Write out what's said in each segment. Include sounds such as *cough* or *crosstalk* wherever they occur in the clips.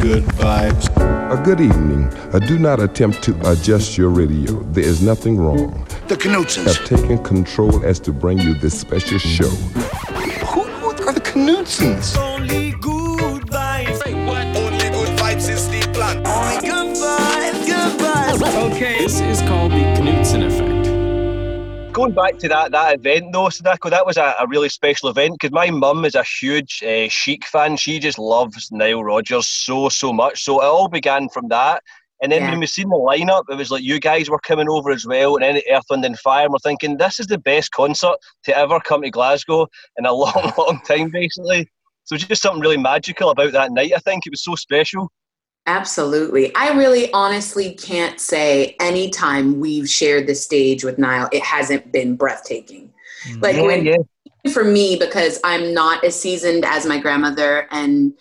good vibes. A good evening. Uh, do not attempt to adjust your radio. There is nothing wrong. The Knutsens. Have taken control as to bring you this special show. Who, who are the Knutsens? Only good vibes. Say what? Only good vibes is the plan. Only good vibes, good vibes. Okay, this is called the Knutsen effect. Going back to that that event though, Sadako, that was a, a really special event because my mum is a huge uh, Chic fan. She just loves Nile Rodgers so so much. So it all began from that. And then Yeah. when we seen the lineup, it was like you guys were coming over as well, and then Earth, Wind and Fire. And we're thinking this is the best concert to ever come to Glasgow in a long, *laughs* long time, basically. So just something really magical about that night. I think it was so special. Absolutely. I really honestly can't say any time we've shared the stage with Nile, it hasn't been breathtaking. Mm-hmm. Like Yeah, when yeah. for me, because I'm not as seasoned as my grandmother and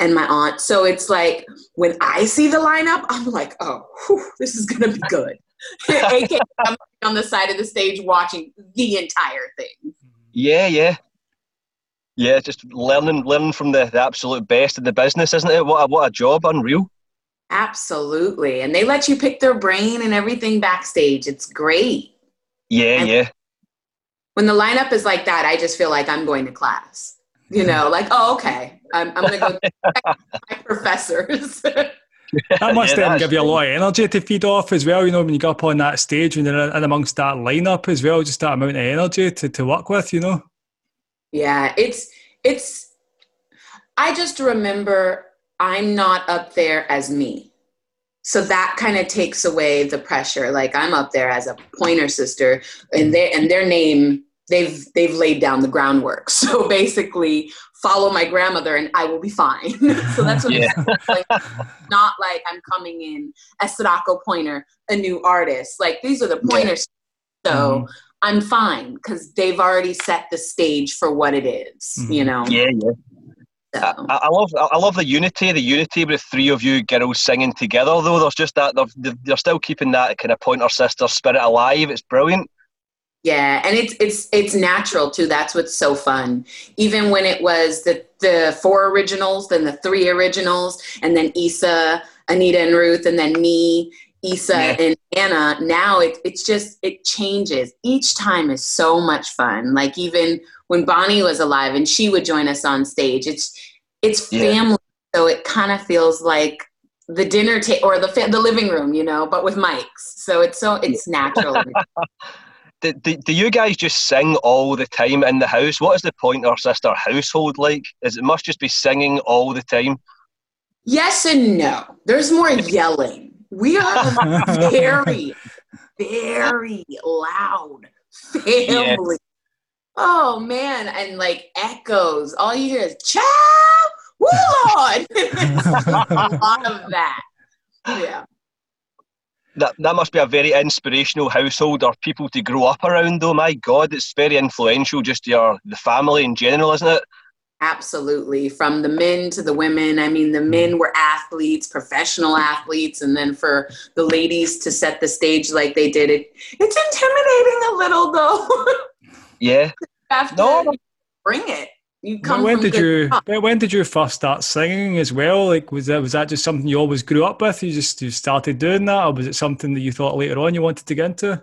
and my aunt. So it's like when I see the lineup, I'm like, oh, whew, this is gonna be good. *laughs* AKA I'm on the side of the stage watching the entire thing. Yeah, yeah. Yeah, just learning learning from the, the absolute best in the business, isn't it? What a, what a job, unreal. Absolutely. And they let you pick their brain and everything backstage. It's great. Yeah, And- yeah. when the lineup is like that, I just feel like I'm going to class. You know, *laughs* like, oh, okay, I'm, I'm going to go check *laughs* my *laughs* professors. That must Yeah, that's give you a lot of energy to feed off as well, you know, when you go up on that stage and you're in amongst that lineup as well, just that amount of energy to, to work with, you know. Yeah, it's, it's, I just remember I'm not up there as me. So that kind of takes away the pressure. Like I'm up there as a pointer sister and they and their name they've they've laid down the groundwork. *laughs* So basically follow my grandmother and I will be fine. *laughs* so that's what Yeah. it's like, not like I'm coming in as Sadako Pointer, a new artist. Like these are the pointers. So mm-hmm. I'm fine because they've already set the stage for what it is, you mm-hmm. know. Yeah, yeah. So. I, I love I love the unity, the unity with three of you girls singing together. Though there's just that they're, they're still keeping that kind of pointer sister spirit alive. It's brilliant. Yeah, and it's it's it's natural too. That's what's so fun. Even when it was the the four originals, then the three originals, and then Issa, Anita, and Ruth, and then me, Issa, Yeah. and Anna. Now it it's just it changes. Each time is so much fun. Like even when Bonnie was alive and she would join us on stage, it's it's Yeah. family. So it kind of feels like the dinner table or the fa- the living room, you know, but with mics. So it's so it's *laughs* natural. Do, do, do you guys just sing all the time in the house? What is the pointer sister household like? Is it must just be singing all the time? Yes and no. There's more yelling. We are *laughs* very, very loud family. Oh man, and like echoes. All you hear is "Chow, woo Lord." a lot of that. Yeah. That that must be a very inspirational household or people to grow up around. Though, my God, it's very influential. Just your the family in general, isn't it? Absolutely. From the men to the women. I mean, the men were athletes, professional athletes, and then for the ladies to set the stage like they did it, it's intimidating a little though. *laughs* Yeah. *laughs* have No. bring it. You come when did you stuff. when- when did you first start singing as well? Like was that was that just something you always grew up with? You just you started doing that, or was it something that you thought later on you wanted to get into?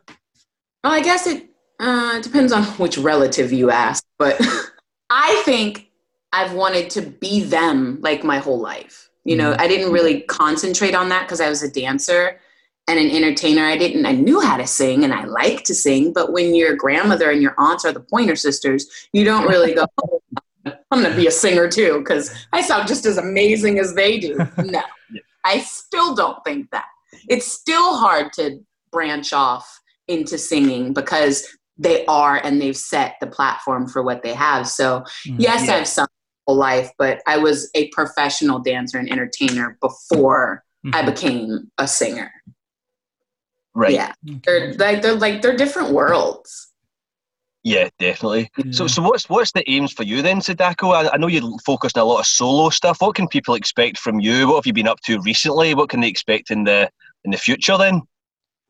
Well, I guess it uh, depends on which relative you ask, but *laughs* I think I've wanted to be them like my whole life. You know, mm-hmm. I didn't really concentrate on that because I was a dancer and an entertainer. I didn't. I knew how to sing and I like to sing, but when your grandmother and your aunts are the Pointer Sisters, you don't really go. "Oh, *laughs* I'm going to be a singer too because I sound just as amazing as they do. *laughs* No, I still don't think that. It's still hard to branch off into singing because they are and they've set the platform for what they have. So, mm, yes, Yeah. I've sung my whole life, but I was a professional dancer and entertainer before I became a singer. Right. Yeah, they're like they're like they're different worlds. Yeah, definitely. So, Yeah. so what's what's the aims for you then, Sadako? I, I know you're focused on a lot of solo stuff. What can people expect from you? What have you been up to recently? What can they expect in the in the future then?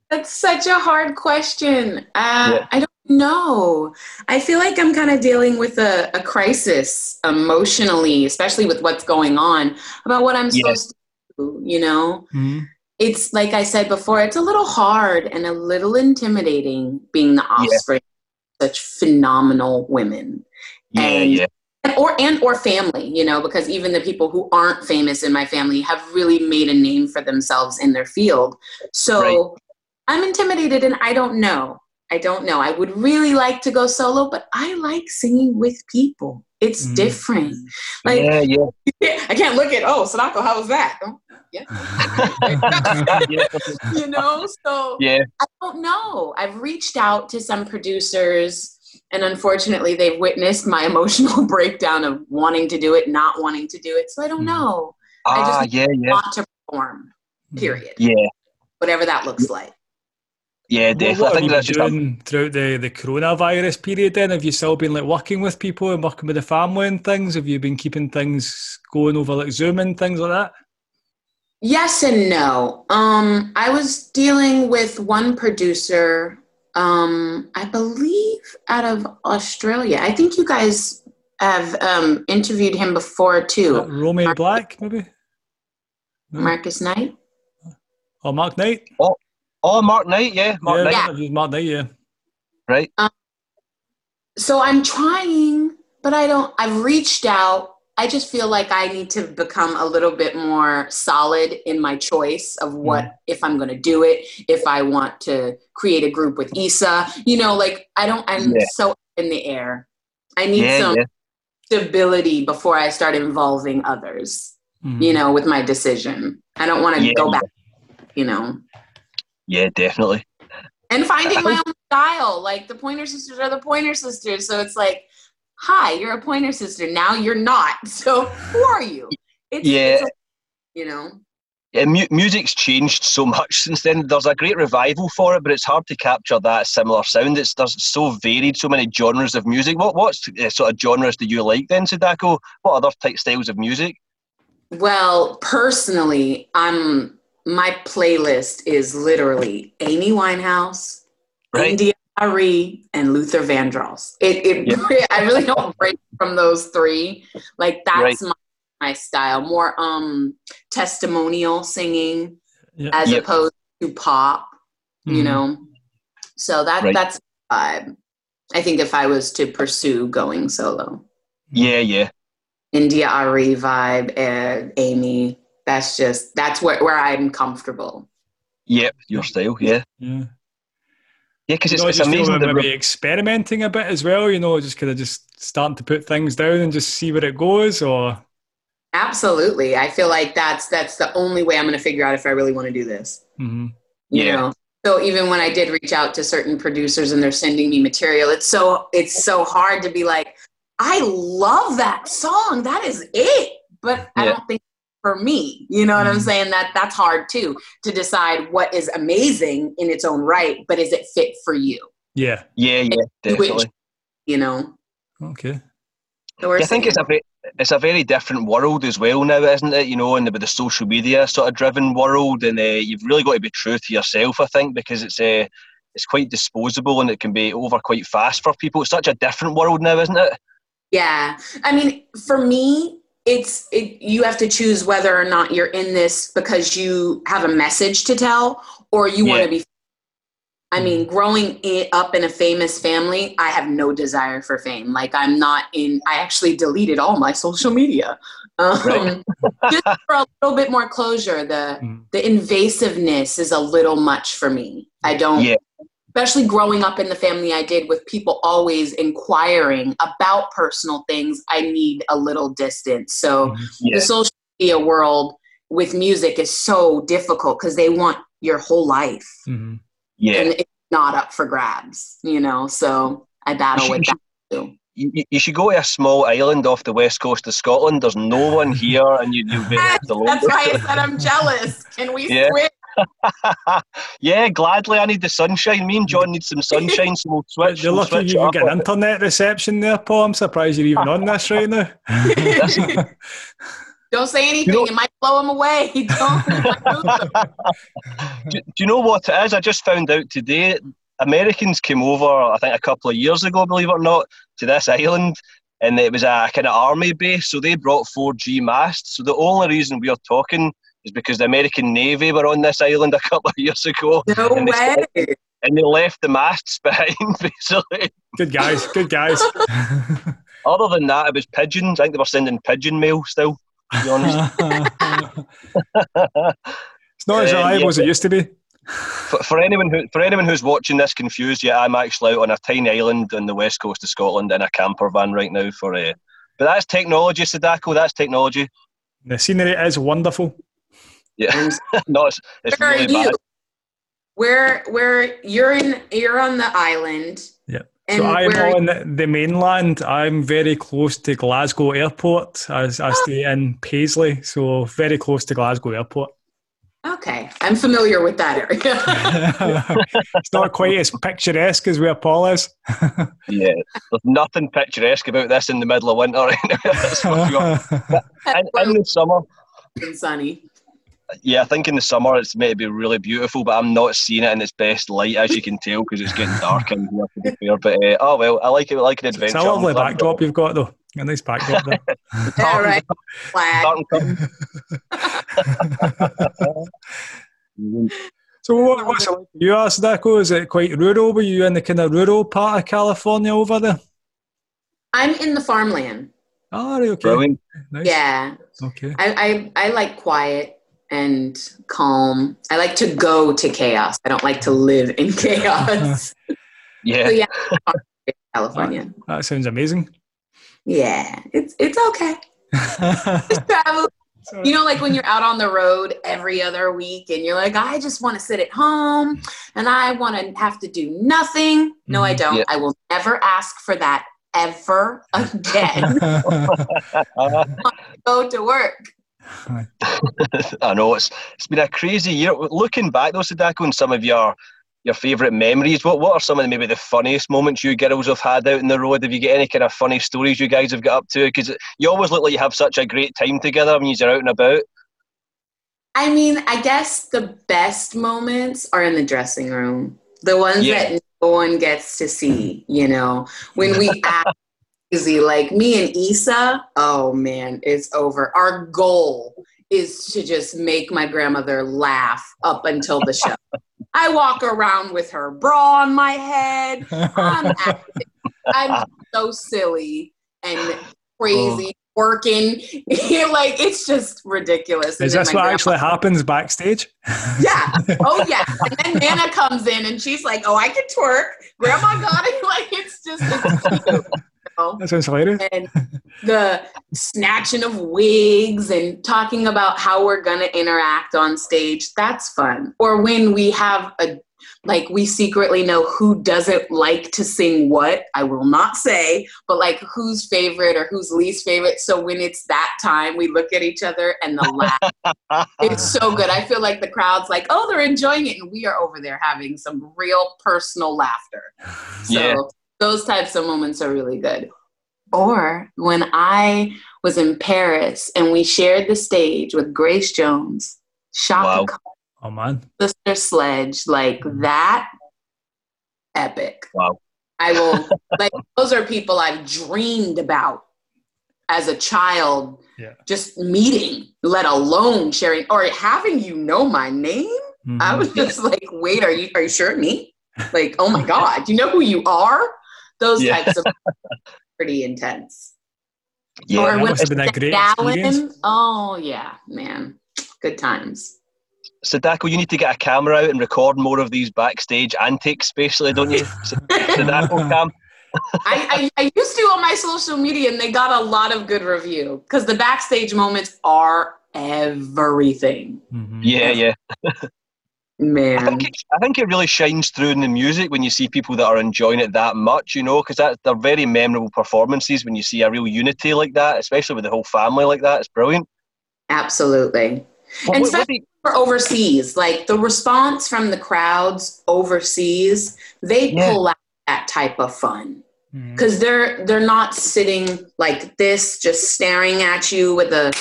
That's such a hard question. Uh, Yeah. I don't know. I feel like I'm kind of dealing with a, a crisis emotionally, especially with what's going on about what I'm Yeah. supposed to do, you know? Mhm. It's like I said before, it's a little hard and a little intimidating being the offspring of such phenomenal women. Yeah, And- yeah. or and or family you know because even the people who aren't famous in my family have really made a name for themselves in their field so Right. i'm intimidated and i don't know i don't know i would really like to go solo but i like singing with people it's Mhm. different like yeah, yeah. *laughs* i can't look at oh sadako how was that Oh, yeah. *laughs* *laughs* you know so Yeah. I don't know. I've reached out to some producers, and unfortunately, they've witnessed my emotional breakdown of wanting to do it, not wanting to do it. So I don't Hmm. know. I just Ah, yeah, yeah. Want to perform, period. Yeah, Whatever that looks like. Yeah, What, definitely. what have you that's been just a, doing throughout the, the coronavirus period then? Have you still been like working with people and working with the family and things? Have you been keeping things going over like Zoom and things like that? Yes and no. Um, I was dealing with one producer, um, I believe out of Australia. I think you guys have um, interviewed him before Uh, too. Romy Black, maybe? No? Marcus Knight. Or Mark Knight? oh, Mark Knight, yeah, Mark yeah, Knight, Yeah. Mark Knight, yeah. right? so I'm trying, but I don't, I've reached out. I just feel like I need to become a little bit more solid in my choice of what, if I'm going to do it, if I want to create a group with Issa, you know, like I don't, I'm Yeah. so in the air. I need Yeah, some yeah, stability before I start involving others, Mhm. you know, with my decision. I don't want to Yeah, go back, you know, yeah, definitely. and finding my own style. Like the Pointer Sisters are the Pointer Sisters, so it's like, hi, you're a Pointer Sister. Now you're not. *laughs* So who are you? It's, Yeah. it's a- you know. Yeah, mu- music's changed so much since then. There's a great revival for it, but it's hard to capture that similar sound. It's there's so varied, so many genres of music. What what uh, sort of genres do you like then, Sadako? What other type styles of music? Well, personally, I'm my playlist is literally Amy Winehouse, Right. India Arie, and Luther Vandross. It, it *laughs* I really don't break from those three. Like that's Right. my, my style. More um testimonial singing Yeah. as Yep. opposed to pop, you Mhm. know. So that Right. that's vibe. I think if I was to pursue going solo, Yeah, yeah, India Arie vibe and Amy, that's just that's where, where I'm comfortable. yep. Your style, yeah, Yeah. yeah. Because You it's, know, it's just feel amazing. like The, maybe re- experimenting a bit as well, you know, just kind of just starting to put things down and just see where it goes or Absolutely. I feel like that's that's the only way I'm going to figure out if I really want to do this. Mhm. You Yeah. know. So even when I did reach out to certain producers and they're sending me material, it's so it's so hard to be like, I love that song. That is it. But I don't think for me, you know what I'm Mhm. saying? That that's hard too to decide what is amazing in its own right, but is it fit for you? Yeah. yeah, yeah, Which- definitely. You know. Okay. So we're I think it's a seeing- ve- it's a very different world as well now, isn't it? You know, and with the social media sort of driven world, and uh, you've really got to be true to yourself. I think because it's uh, it's quite disposable and it can be over quite fast for people. It's such a different world now, isn't it? Yeah. I mean, for me, it's it, you have to choose whether or not you're in this because you have a message to tell or you want to be I mean, growing up in a famous family, I have no desire for fame. Like I'm not in I actually deleted all my social media. Um, Right. *laughs* just for a little bit more closure. The Mhm. the invasiveness is a little much for me. I don't Yeah. Especially growing up in the family I did with people always inquiring about personal things, I need a little distance. So Mhm. Yeah, the social media world with music is so difficult because they want your whole life Mhm. yeah. and it's not up for grabs, you know. So I battle You with that too. You, you- you should go to a small island off the west coast of Scotland. There's no one *laughs* here, and you, you'll be *laughs* left alone. That's why I said I'm *laughs* jealous. Can we Yeah. switch? *laughs* yeah, gladly. I need the sunshine. Me and John need some sunshine, so we'll switch. You're we'll lucky switch you it even up get an internet reception there, Paul. I'm surprised you're even on this right now. *laughs* Don't say anything. know- it might blow him away. *laughs* Don't. do, do you know what it is? I just found out today. Americans came over, I think, a couple of years ago, believe it or not, to this island, and it was a kind of army base. So they brought 4G masts. So the only reason we are talking is because the American Navy were on this island a couple of years ago. No and they way. said- and they left the masts *laughs* behind, basically. Good guys, good guys. *laughs* Other than that, it was pigeons. I think they were sending pigeon mail still, to be honest. *laughs* it's not as Uh, reliable yeah. as it used to be. for, for anyone who for anyone who's watching this confused, yeah, I'm actually out on a tiny island on the west coast of Scotland in a camper van right now for uh, but that's technology, Sadako. That's technology. The scenery is wonderful. Yeah, *laughs* no, it's, it's Where really are you? bad. Where where you're in you're on the island. Yeah. So I'm on the mainland. I'm very close to Glasgow Airport. As I oh. stay in Paisley, so very close to Glasgow Airport. Okay. I'm familiar with that area. *laughs* *laughs* it's not quite as picturesque as where Paul is. Yeah, there's nothing picturesque about this in the middle of winter right now. That's for sure. In, in the summer, and sunny. Yeah, I think in the summer it's meant to be really beautiful, but I'm not seeing it in its best light, as you can tell, because it's getting dark in here. To be fair, but uh, oh well, I like it. I like an adventure. it's a lovely I'm backdrop you've got, though. A nice backdrop there. *laughs* All right. Flag. Starting *laughs* So what, what's it like? You asked Daco, is it quite rural? Were you in the kind of rural part of California over there? I'm in the farmland. Oh, right, okay. Nice. Yeah. Okay. I, I I like quiet and calm. I like to go to chaos. I don't like to live in *laughs* chaos. Yeah. so yeah, California. That sounds amazing. Yeah, it's it's okay. Just *laughs* travel. You know, like when you're out on the road every other week and you're like, I just want to sit at home and I want to have to do nothing. No, I Mhm. don't. Yeah. I will never ask for that ever *laughs* again. Go to work. *laughs* I know it's it's been a crazy year. Looking back though, Sadako, and some of your your favourite memories. What what are some of the, maybe the funniest moments you girls have had out in the road? Have you got any kind of funny stories you guys have got up to? Because you always look like you have such a great time together when you're out and about. I mean, I guess the best moments are in the dressing room. The ones Yeah. that no one gets to see, you know, when we *laughs* act crazy, like me and Issa, oh man, it's over. Our goal is to just make my grandmother laugh up until the show. *laughs* I walk around with her bra on my head. I'm. *laughs* I'm so silly and crazy, oh. working. *laughs* like it's just ridiculous. Is this what actually happens backstage? yeah. Oh yeah. And then Nana comes in and she's like, "Oh, I can twerk. Grandma got it." Like it's just it's cute. you know? That sounds hilarious. And the snatching of wigs and talking about how we're gonna interact on stage. That's fun. Or when we have a like we secretly know who doesn't like to sing what i will not say but like who's favorite or who's least favorite so when it's that time we look at each other and the laugh *laughs* it's so good. I feel like the crowd's like, oh, they're enjoying it, and we are over there having some real personal laughter. So Yeah. Those types of moments are really good. Or when I was in Paris and we shared the stage with Grace Jones, Chaka Wow. Khan, Oh man. Sister Sledge, like that, epic. Wow. I will *laughs* like those are people I've dreamed about as a child. Yeah. Just meeting, let alone sharing or having you know my name. I Mhm. was just like, wait, are you are you sure me? Like, oh my God, you know who you are? Those Yeah. types of *laughs* pretty intense. Yeah. or that when must been a great Alan, experience. oh yeah, man. Good times. Sadako, you need to get a camera out and record more of these backstage antics, basically, don't you? *laughs* Sadako cam. *laughs* I, I, I used to on my social media and they got a lot of good review because the backstage moments are everything. Mhm. Yeah, yeah. I think, it, I think it really shines through in the music when you see people that are enjoying it that much, you know, because that they're very memorable performances when you see a real unity like that, especially with the whole family like that. It's brilliant. Absolutely. What- And what- what you- For overseas, like the response from the crowds overseas, they Yeah. pull out that type of fun. Mm-hmm. Because they're they're not sitting like this just staring at you with a,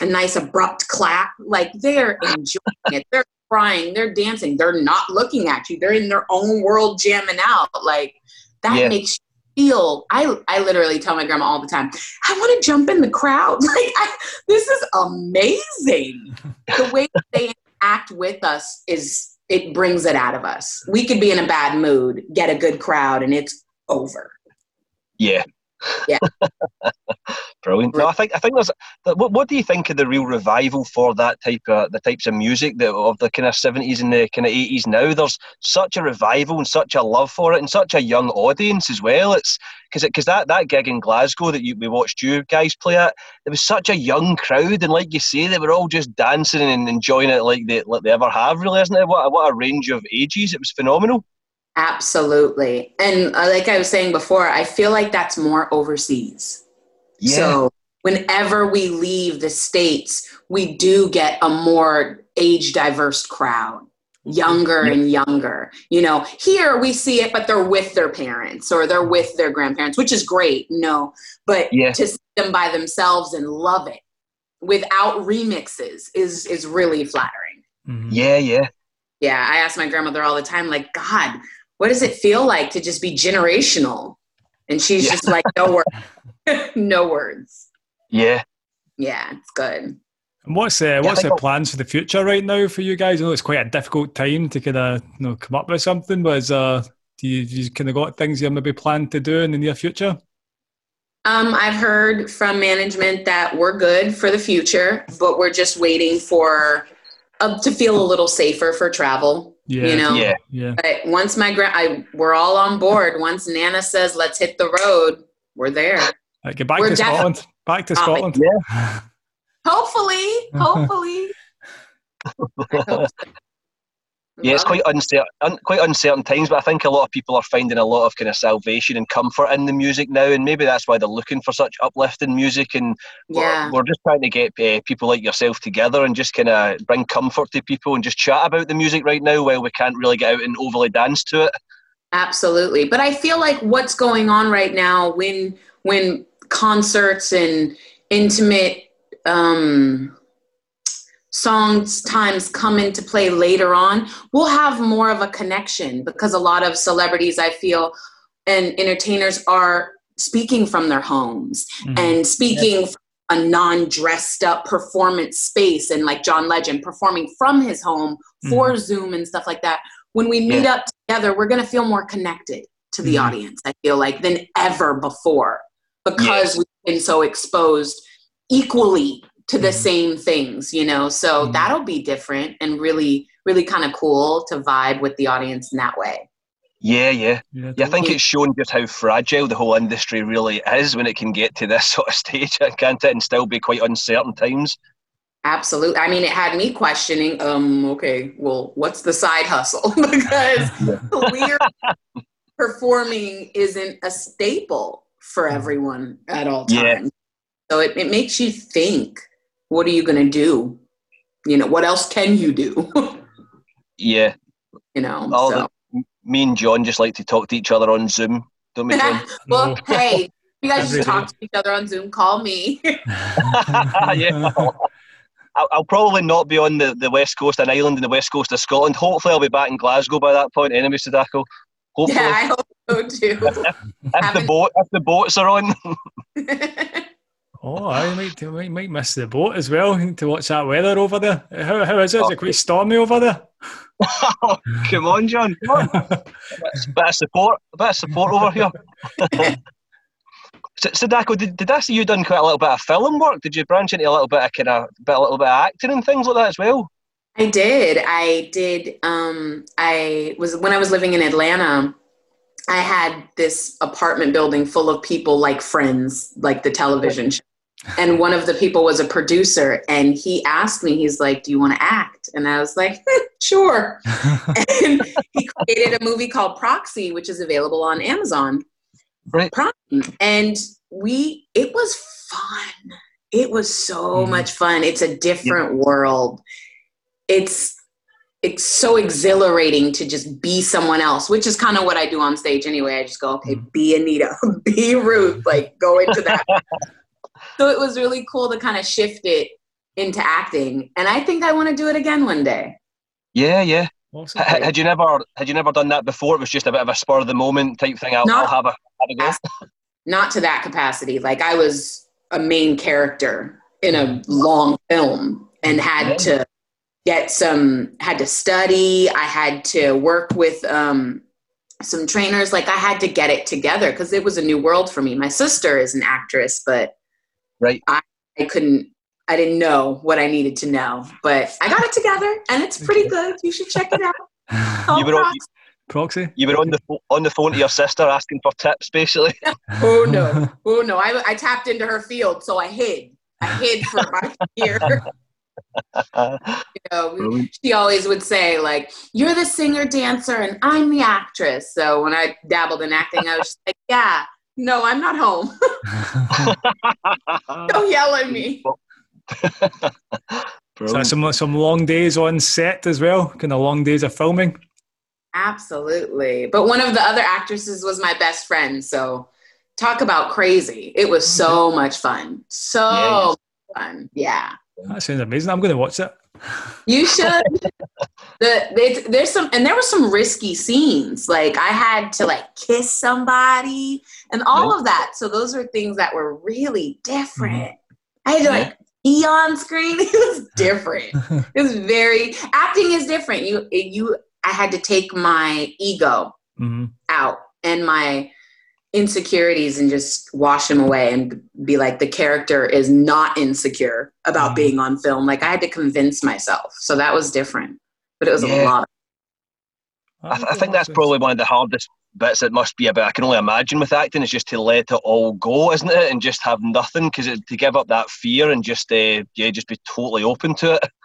a nice abrupt clap like they're enjoying it they're crying they're dancing they're not looking at you they're in their own world jamming out like that Yeah. makes you feel I I literally tell my grandma all the time, I want to jump in the crowd. *laughs* Like I, this is amazing. *laughs* the way they act with us is it brings it out of us. We could be in a bad mood, get a good crowd, and it's over. Yeah. Yeah. *laughs* Brilliant. No, I think I think there's. What, what do you think of the real revival for that type of the types of music that of the kind of seventies and the kind of eighties now? There's such a revival and such a love for it and such a young audience as well. It's because because that that gig in Glasgow that you, we watched you guys play at, there was such a young crowd and like you say, they were all just dancing and enjoying it like they like they ever have. Really, isn't it? What what a range of ages! It was phenomenal. Absolutely. And uh, like I was saying before, I feel like that's more overseas. Yeah. So whenever we leave the states, we do get a more age diverse crowd, younger Yeah. and younger. You know, here we see it, but they're with their parents or they're with their grandparents, which is great. No, but Yeah. to see them by themselves and love it without remixes is is really flattering. Mhm. Yeah, yeah. Yeah, I ask my grandmother all the time, like, God, what does it feel like to just be generational? And she's Yeah. just like, no words, *laughs* no words. Yeah. Yeah, it's good. And what's uh, what's I the think- plans for the future right now for you guys? I know it's quite a difficult time to kind of you know come up with something, but is uh do you, you kind of got things you maybe plan to do in the near future? Um, I've heard from management that we're good for the future, but we're just waiting for uh, to feel a little safer for travel. Yeah, You know, Yeah. yeah. but once my grand, I we're all on board. Once Nana says, "Let's hit the road," we're there. Right, get back We're to defi- Scotland. Back to Uh, Scotland. Hopefully, hopefully. I hope so. Yeah, it's quite uncertain, un, quite uncertain times, but I think a lot of people are finding a lot of kind of salvation and comfort in the music now, and maybe that's why they're looking for such uplifting music. And we're, we're just trying to get uh, people like yourself together and just kind of bring comfort to people and just chat about the music right now, while we can't really get out and overly dance to it. Absolutely. But I feel like what's going on right now when when concerts and intimate um songs times come into play later on, we'll have more of a connection because a lot of celebrities I feel and entertainers are speaking from their homes Mhm. and speaking from a non-dressed up performance space and like John Legend performing from his home for Zoom and stuff like that. When we meet up together, we're going to feel more connected to the Mhm. audience, I feel like, than ever before because Yes. we've been so exposed equally to the Mhm. same things, you know? So Mhm. that'll be different and really, really kind of cool to vibe with the audience in that way. Yeah, yeah, Yeah, yeah. I think it's shown just how fragile the whole industry really is when it can get to this *laughs* sort of stage, can't it? And still be quite uncertain times. Absolutely. I mean, it had me questioning, um, okay, well, what's the side hustle? *laughs* because *laughs* clear performing isn't a staple for everyone at all Yeah. times. So it, it makes you think, what are you going to do? You know, what else can you do? *laughs* Yeah. you know, All so. the, me and John just like to talk to each other on Zoom, don't we, John? *laughs* well, No. hey, you guys just talk to each other on Zoom. Call me. *laughs* yeah. I'll, I'll probably not be on the, the west coast, an island in the west coast of Scotland. Hopefully, I'll be back in Glasgow by that point. Anyway, Sadako. Hopefully, yeah, I hope so too. if the boat if the boats are on. Oh, I might, might might miss the boat as well to watch that weather over there. How, how is it? Is it quite stormy over there? *laughs* Come on, John. Come on. *laughs* A bit of support. A bit of support over here. *laughs* So, Daco, did, did I see you done quite a little bit of film work? Did you branch into a little bit of kind of bit, a little bit of acting and things like that as well? I did. I did. Um, I was when I was living in Atlanta. I had this apartment building full of people like friends, like the television show. And one of the people was a producer, and he asked me, he's like, "Do you want to act?" And I was like, *laughs* "Sure." *laughs* And he created a movie called Proxy, which is available on Amazon Right. And we, it was fun. It was so Mhm. much fun. It's a different world. It's it's so exhilarating to just be someone else, which is kind of what I do on stage anyway. I just go, okay, be Anita, *laughs* be Ruth, like go into that. So it was really cool to kind of shift it into acting. And I think I want to do it again one day. Yeah, yeah. Awesome. H- Had you never had you never done that before? It was just a bit of a spur of the moment type thing. I'll, No. I'll have a Have a go. not to that capacity. Like I was a main character in a long film and had to get some had to study. I had to work with um some trainers like I had to get it together because it was a new world for me. My sister is an actress, but Right. I couldn't I didn't know what I needed to know, but I got it together and it's pretty good. You should check it out. *laughs* You were on, Proxy. you were on the pho- on the phone to your sister asking for tips, basically. *laughs* Oh no! *laughs* Oh no! I, I tapped into her field, so I hid. I hid for my a year. You know, Brilliant. she always would say like, "You're the singer dancer, and I'm the actress." So when I dabbled in acting, I was just like, "Yeah, no, I'm not home. Don't *laughs* yell at me." *laughs* so some some long days on set as well. Kind of long days of filming. Absolutely. But one of the other actresses was my best friend. So talk about crazy. It was oh, so much fun. So Yeah. much fun. Yeah. That sounds amazing. I'm going to watch it. You should. *laughs* the they, there's some and there were some risky scenes. Like I had to like kiss somebody and all of that. So those are things that were really different. I had to like be on screen. *laughs* It was different. *laughs* it was very acting is different. You you I had to take my ego hmm out and my insecurities and just wash them away and be like the character is not insecure about Mhm. being on film like i had to convince myself so that was different but it was Yeah. a lot I, th- I think that's probably one of the hardest bits it must be about. I can only imagine with acting is just to let it all go, isn't it? And just have nothing because to give up that fear and just uh, yeah, just be totally open to it. *laughs*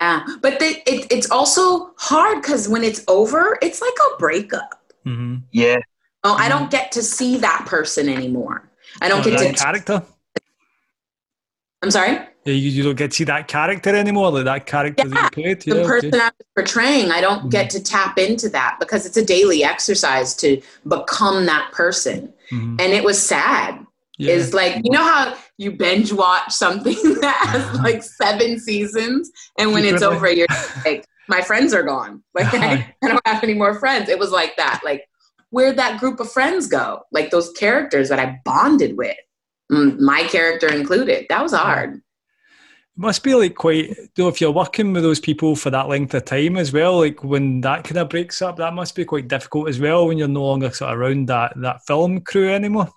yeah but they, it, it's also hard because when it's over it's like a breakup hmm Yeah, oh i don't get to see that person anymore i don't get that to character. i'm sorry Yeah, you, you don't get to see that character anymore, like that character that Yeah, you played. the Yeah, person okay. I was portraying, I don't get mm-hmm. to tap into that because it's a daily exercise to become that person. Mhm. And it was sad. Yeah. Is like, you know how you binge watch something *laughs* that has uh-huh. like seven seasons, and when it's over, you're like, my friends are gone. *laughs* Like, I, I don't have any more friends. It was like that. Like, where'd that group of friends go? Like, those characters that I bonded with, my character included. That was hard. Must be like quite though if you're working with those people for that length of time as well like when that kind of breaks up that must be quite difficult as well when you're no longer sort of around that that film crew anymore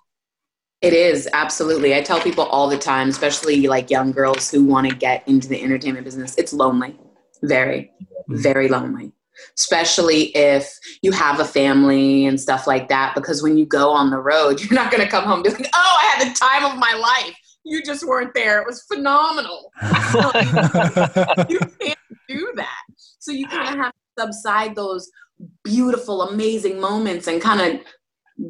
It is absolutely. I tell people all the time, especially like young girls who want to get into the entertainment business. It's lonely, very, mm-hmm. very lonely. Especially if you have a family and stuff like that. Because when you go on the road, *laughs* you're not going to come home and be like, "Oh, I had the time of my life." You just weren't there. It was phenomenal. *laughs* you can't do that. So you kind of have to subside those beautiful, amazing moments and kind of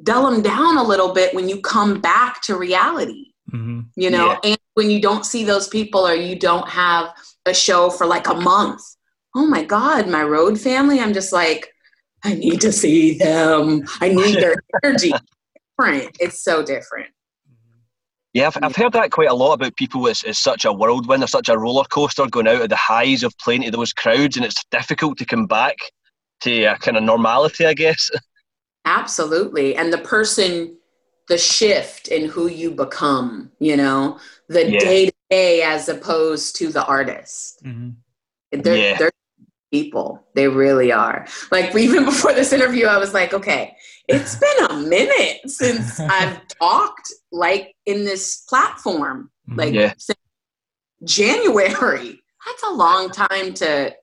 dull them down a little bit when you come back to reality Mhm. you know Yeah. and when you don't see those people or you don't have a show for like a month oh my god my road family i'm just like i need to see them i need their *laughs* energy different it's so different yeah. I've, I've heard that quite a lot about people. It's, it's such a whirlwind, there's such a roller coaster going out of the highs of playing to those crowds, and it's difficult to come back to a kind of normality, I guess. *laughs* absolutely and the person the shift in who you become you know the day to day as opposed to the artist Mhm. They're, Yeah. they're people. They really are. Like *laughs* even before this interview, I was like, okay, it's been a minute since *laughs* I've talked like in this platform, mm-hmm. like Yeah. since January. That's a long time to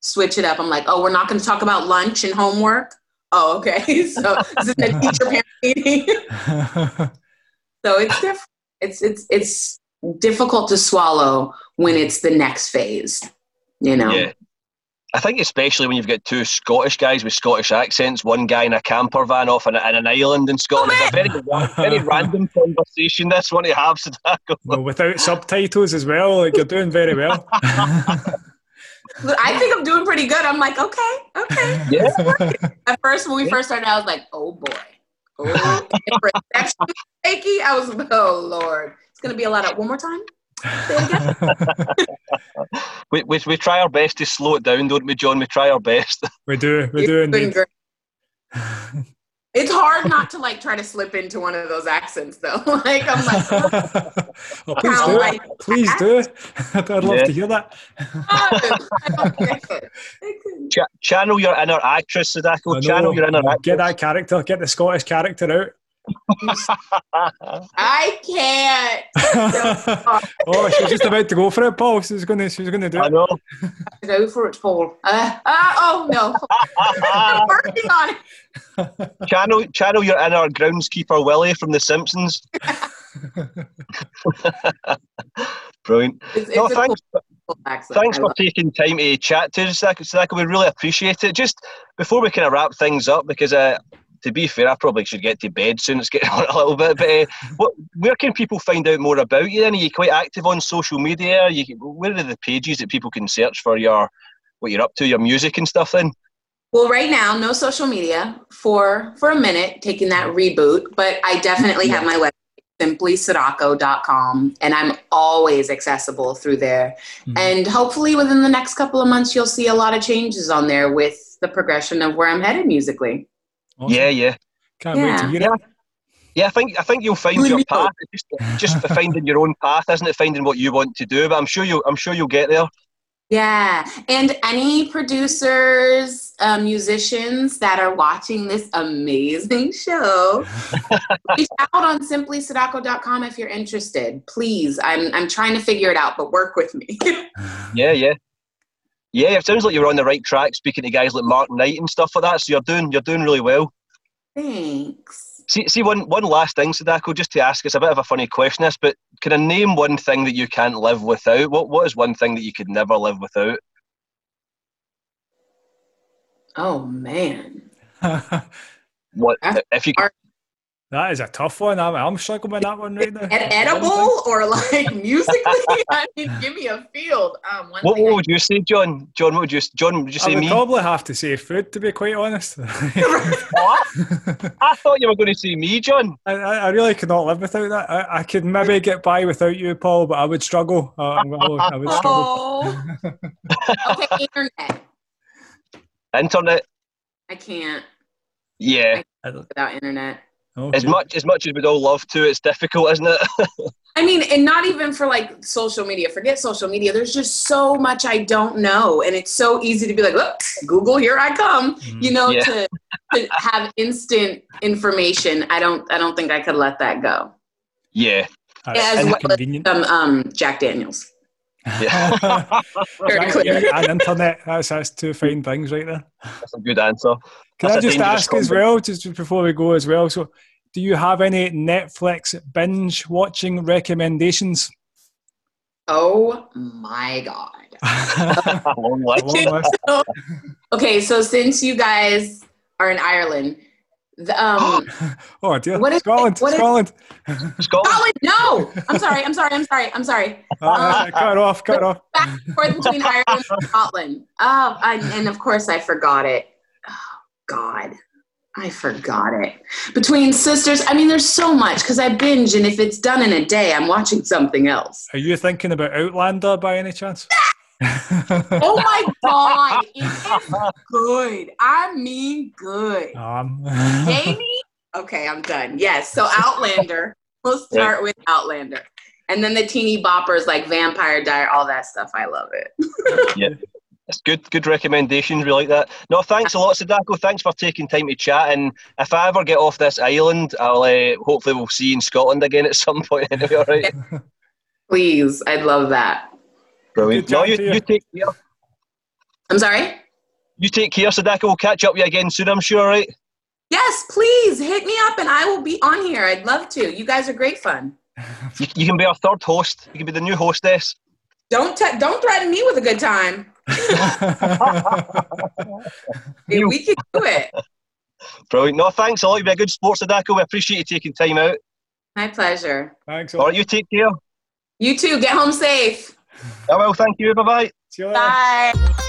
switch it up. I'm like, oh, we're not going to talk about lunch and homework. Oh, okay. *laughs* So this is a teacher parent *laughs* meeting. so it's different. It's it's it's difficult to swallow when it's the next phase. You know. Yeah. I think especially when you've got two Scottish guys with Scottish accents, one guy in a camper van off in, a, in an island in Scotland. It's a very, oh, very random *laughs* conversation, this one to have, Sadako. well, without subtitles as well like you're doing very well *laughs* Look, I think I'm doing pretty good. I'm like, okay, okay. Yeah. At first, when we first started, I was like, oh boy. Oh, reception *laughs* shaky. I was, oh Lord. It's going to be a lot of, one more time? Say it again? We, we, we try our best to slow it down, don't we, John? We try our best. *laughs* we do we do You're doing indeed. *laughs* It's hard not to like try to slip into one of those accents though. *laughs* like I'm like, oh, well, please do. like please do. I'd love Yeah. to hear that. "Oh, I don't get it." Ch- channel your inner actress, Sadako. Channel your inner Get that character. Get the Scottish character I can't. *laughs* oh, she's just about to go for it, Paul. She's going to. she's going to do it. I it. know. Go for it, Paul. Uh, uh, oh no, *laughs* I'm working on it. channel, channel your inner groundskeeper Willie from The Simpsons. *laughs* Brilliant. It's, it's No, a thanks. cool. Thanks for taking time to chat to us, Sadako. Sadako, We really appreciate it. Just before we kind of wrap things up, because uh, to be fair, I probably should get to bed soon. It's getting *laughs* on a little bit. But uh, *laughs* what, where can people find out more about you? Then are you quite active on social media? Are you, where are the pages that people can search for your what you're up to, your music and stuff? Then Well, right now, no social media for for a minute, taking that reboot. But I definitely have my website, simplysadako.com, and I'm always accessible through there. Mhm. And hopefully, within the next couple of months, you'll see a lot of changes on there with the progression of where I'm headed musically. Awesome. yeah, yeah. Can't wait to Yeah. hear Yeah. it. Yeah, I think I think you'll find Really your path. It's just just finding your own path, isn't it? Finding what you want to do. But I'm sure you I'm sure you'll get there. Yeah. And any producers, uh, musicians that are watching this amazing *laughs* show, *laughs* reach out on simplysadako.com if you're interested. Please. I'm, I'm trying to figure it out, but work with me. *laughs* Yeah, yeah. Yeah, it sounds like you're on the right track speaking to guys like Mark Knight and stuff like that. So you're doing you're doing really well. Thanks. See see one one last thing, Sadako, just to ask, it's a bit of a funny question this, but can I name one thing that you can't live without? What what is one thing that you could never live without? Oh, man. *laughs* What if you hard. That is a tough one. I'm, I'm struggling with that one right now. Ed- edible or like musically? *laughs* I mean, give me a field. Um, one what, what I- would you say, John? John, what would you John would you say I would me? probably have to say food, to be quite honest. *laughs* What? I thought you were going to say me, John. I, I I really could not live without that. I, I could maybe get by without you, Paul, but I would struggle. Uh, I'm gonna- I would struggle. Oh. *laughs* okay, internet. Internet. I can't Yeah. without internet. Okay. As much as much as we'd all love to, it's difficult, isn't it? *laughs* I mean, and not even for like social media. Forget social media. There's just so much I don't know, and it's so easy to be like, "Look, Google, here I come." Mhm. You know, Yeah. to, to have instant information. I don't. I don't think I could let that go. yeah. That's as well as- Um, um, Jack Daniels. Yeah. *laughs* Very Right, clear. yeah, and internet. That's, that's two fine things right there. That's a good answer. Can That's I a just dangerous ask as well, just before we go as well? So, do you have any Netflix binge watching recommendations? Oh my god. A *laughs* long list. *laughs* Okay, so since you guys are in Ireland, the, um, *gasps* Oh dear, What is it? Scotland, What is- Scotland. Scotland. Scotland, no. I'm sorry. I'm sorry. I'm sorry. I'm sorry. *laughs* Ah, cut off, cut off. back and forth between Ireland and Scotland. Oh, I, and of course I forgot it. God, I forgot it. Between sisters, I mean, there's so much because I binge, and if it's done in a day, I'm watching something else. Are you thinking about Outlander by any chance? *laughs* Oh my God, *laughs* it is good. I mean, good. um, Jamie? Okay, I'm done. Yes, so *laughs* Outlander. We'll start with Outlander. And then the teeny boppers like Vampire Diary, all that stuff. I love it. It's good, good recommendations. We like that. No, thanks a lot, Sadako. Thanks for taking time to chat. And if I ever get off this island, I'll uh, hopefully we'll see you in Scotland again at some *laughs* point. Anyway, all right. *laughs* Please, I'd love that. Brilliant. No, you, to you. you take care. I'm sorry? You take care, Sadako. We'll catch up with you again soon. I'm sure. All right. Yes, please hit me up and I will be on here. I'd love to. You guys are great fun. You, you can be our third host. You can be the new hostess. Don't te- don't threaten me with a good time. You- We can do it. Brilliant. No, thanks a lot. You've been a good sports, Sadako. We appreciate you taking time out. My pleasure. Thanks. a All lot. right, you take care. You too. Get home safe. I will. Thank you. Bye bye. See you later. Bye.